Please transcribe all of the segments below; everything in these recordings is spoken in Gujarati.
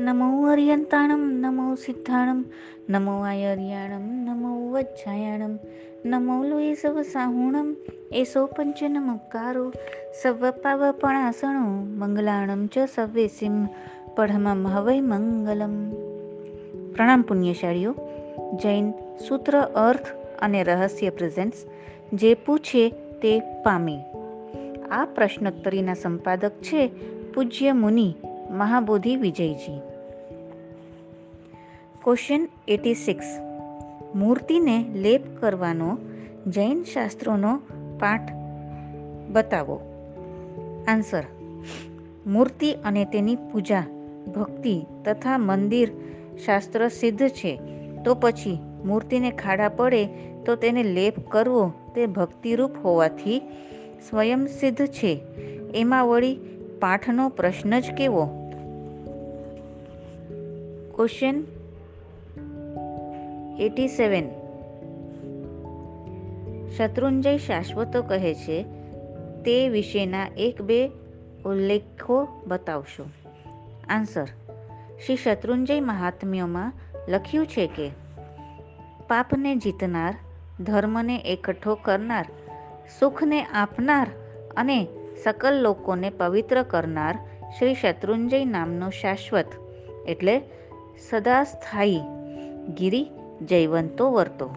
નમો અર્યંતાણમ નમો સિદ્ધાણમ નમો આયર્યાણમ નમો વજ્જાયાણમ નમો લોહી સવ સાહુણમ એસો પંચ નમકારો સવ પાવપણાસણો મંગલાણમ ચ સવ્યસિમ પઢમમ હવૈ મંગલમ પ્રણામ પુણ્યશાળીઓ જૈન સૂત્ર અર્થ અને રહસ્ય પ્રેઝેન્ટ્સ જે પૂછે તે પામે આ પ્રશ્નોત્તરીના સંપાદક છે પૂજ્ય મુનિ Mahabodhi Vijayji question eighty six મૂર્તિને લેપ કરવાનો જૈન શાસ્ત્રોનો પાઠ બતાવો. આન્સર મૂર્તિ અને તેની પૂજા, ભક્તિ તથા મંદિર શાસ્ત્ર સિદ્ધ છે. તો પછી મૂર્તિને ખાડા પડે તો તેને લેપ કરવો તે ભક્તિરૂપ હોવાથી સ્વયં સિદ્ધ છે. એમાં વળી પાઠનો પ્રશ્ન જ કેવો? Question eighty seven. શત્રુંજય શાશ્વતો કહે છે, તે વિશેના એક બે ઉલ્લેખો બતાવશો. આન્સર શ્રી શત્રુંજય મહાત્મ્યોમાં લખ્યું છે કે, પાપને જીતનાર, ધર્મને એકઠો કરનાર, સુખને આપનાર અને સકલ લોકોને પવિત્ર કરનાર શ્રી શત્રુંજય નામનો શાશ્વત. એટલે સદાસ્થાયી ગિરી જયવંતો વર્તો.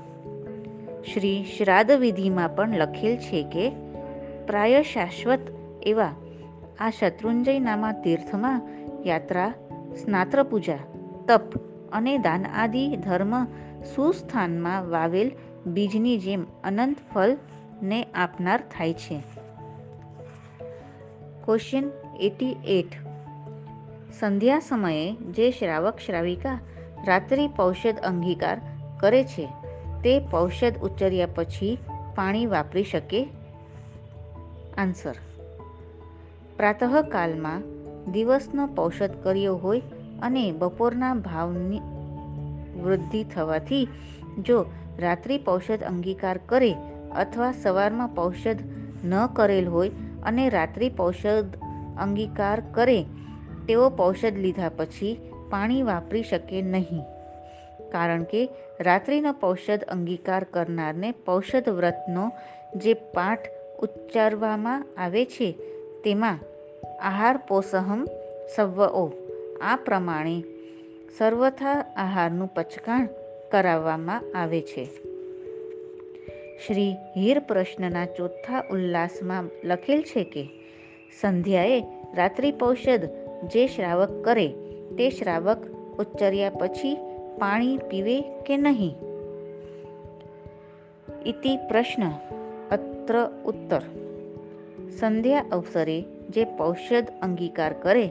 શ્રી શ્રાદ્ધ વિધિમાં પણ લખેલ છે કે, પ્રાય શાશ્વત એવા આ શત્રુંજય નામા તીર્થમાં યાત્રા સ્નાત્ર પૂજા તપ અને દાન આદિ ધર્મ સુસ્થાનમાં વાવેલ બીજની જેમ અનંત ફલને આપનાર થાય છે. ક્વેશ્ચન એટી એટ સંધ્યા સમયે જે શ્રાવક શ્રાવિકા રાત્રિ પૌષધ અંગીકાર કરે છે તે ઔષધ ઉચ્ચર્યા પછી પાણી વાપરી શકે? આન્સર. પ્રાતઃકાલમાં દિવસનો પૌષદ કર્યો હોય અને બપોરના ભાવની વૃદ્ધિ થવાથી જો રાત્રિ પૌષદ અંગીકાર કરે અથવા સવારમાં પૌષધ ન કરેલ હોય અને રાત્રિ પૌષધ અંગીકાર કરે, તેઓ ઔષધ લીધા પછી પાણી વાપરી શકે નહીં. કારણ કે રાત્રિનો પૌષદ અંગીકાર કરનારને પૌષદ વ્રતનો જે પાઠ ઉચ્ચારવામાં આવે છે, તેમાં આહાર પોષહમ સવ્વઓ આ પ્રમાણે સર્વથા આહારનું પચકાણ કરાવવામાં આવે છે. શ્રી હીર પ્રશ્નના ચોથા ઉલ્લાસમાં લખેલ છે કે, સંધ્યાએ રાત્રિ પૌષદ જે શ્રાવક કરે તે શ્રાવક ઉચ્ચર્યા પછી પાણી પીવે કે નહીં? ઇતિ પ્રશ્ન, અત્ર ઉત્તર. સંધ્યા અવસરે જે પૌષધ અંગીકાર કરે,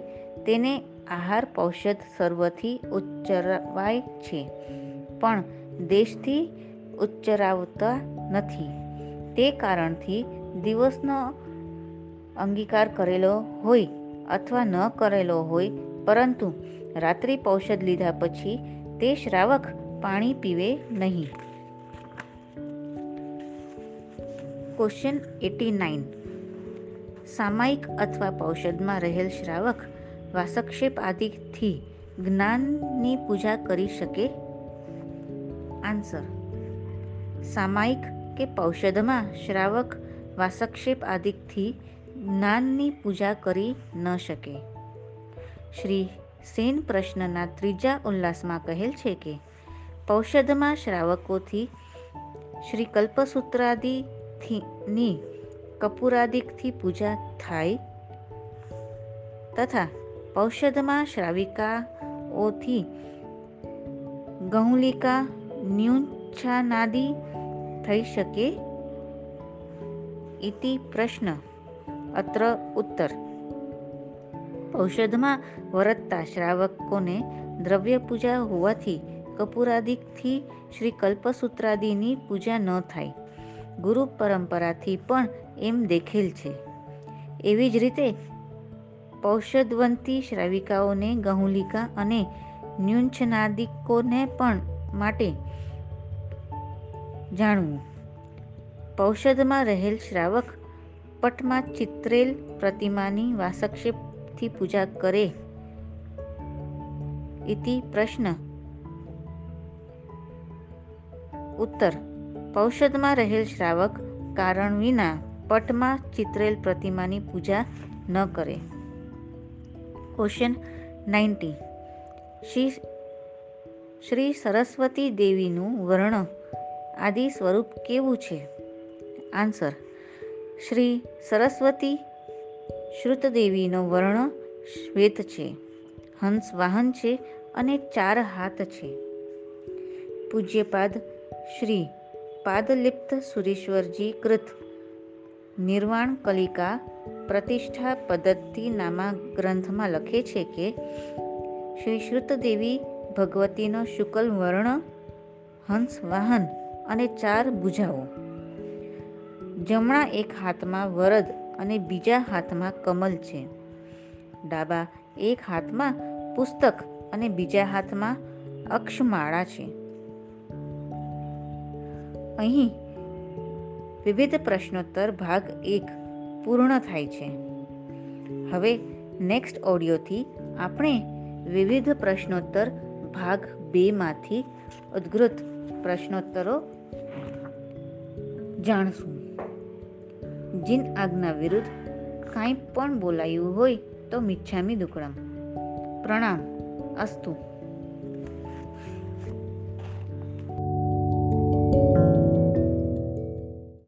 તેને આહાર પૌષધ સર્વથી ઉચ્ચરવાય છે. પણ દેશથી ઉચ્ચરાવતા નથી. તે કારણથી દિવસનો અંગીકાર કરેલો હોય અથવા ન કરેલો હોય, પરંતુ રાત્રિ પૌષધ લીધા પછી તે શ્રાવક પાણી પીવે નહીં. ક્વેશ્ચન એટી નાઇન સામાયિક અથવા પૌષધમાં રહેલ શ્રાવક વાસક્ષેપ આદિથી જ્ઞાનની પૂજા કરી શકે? આન્સર સામાયિક કે પૌષધમાં શ્રાવક વાસક્ષેપ આદિથી જ્ઞાનની પૂજા કરી ન શકે. શ્રી સેન પ્રશ્નના ત્રીજા ઉલ્લાસમાં કહેલ છે કે પૌષધમાં શ્રાવકોથી શ્રી કલ્પસૂત્રાદિની કપૂરાદિકથી પૂજા થાય તથા પૌષધમાં શ્રાવિકાઓથી ગૌલિકા ન્યુચ્છાનાદિ થઈ શકે? ઇતિ પ્રશ્ન. અત્ર ઉત્તર. ઔષધમાં વરતતા શ્રાવકોને દ્રવ્ય પૂજા હોવાથી કપૂરાદિકથી શ્રી કલ્પસૂત્રાદિની પૂજા ન થાય. ગુરુ પરંપરાથી પણ એમ દેખેલ છે. એવી જ રીતે પૌષધવંતી શ્રાવિકાઓને ગહુલિકા અને ન્યુંછનાદિકોને પણ માટે જાણવું. પૌષધમાં રહેલ શ્રાવક પટમાં ચિત્રેલ પ્રતિમાની વાસક્ષેપથી પૂજા કરે ઇતિ પ્રશ્ન. ઉત્તર. પૌષદમાં રહેલ શ્રાવક કારણ વિના પટમાં ચિતરેલ પ્રતિમાની પૂજા ન કરે. ક્વેશ્ચન નાઇન્ટી શ્રી શ્રી સરસ્વતી દેવીનું વર્ણ આદિ સ્વરૂપ કેવું છે? આન્સર શ્રી સરસ્વતી શ્રુતદેવીનો વર્ણ શ્વેત છે, હંસ વાહન છે અને ચાર હાથ છે. પૂજ્યપાદ શ્રી પાદલિપ્ત સુરેશ્વરજી કૃત. નિર્વાણ કલિકા પ્રતિષ્ઠા પદ્ધતિ નામા ગ્રંથમાં લખે છે કે, શ્રી શ્રુતદેવી ભગવતીનો શુકલ વર્ણ, હંસ વાહન અને ચાર ભુજાઓ. જમણા એક હાથમાં વરદ અને બીજા હાથમાં કમલ છે. ડાબા એક હાથમાં પુસ્તક અને બીજા હાથમાં અક્ષમાળા છે. અહીં વિવિધ પ્રશ્નોત્તર ભાગ એક પૂર્ણ થાય છે. હવે નેક્સ્ટ ઓડિયોથી આપણે વિવિધ પ્રશ્નોત્તર ભાગ બેમાંથી ઉદ્ગૃત પ્રશ્નોત્તરો જાણશું. જીન આજ્ઞા વિરુદ્ધ કાંઈ પણ બોલાયું હોય તો મિચ્છામી દુકડમ. પ્રણામ અસ્તુ.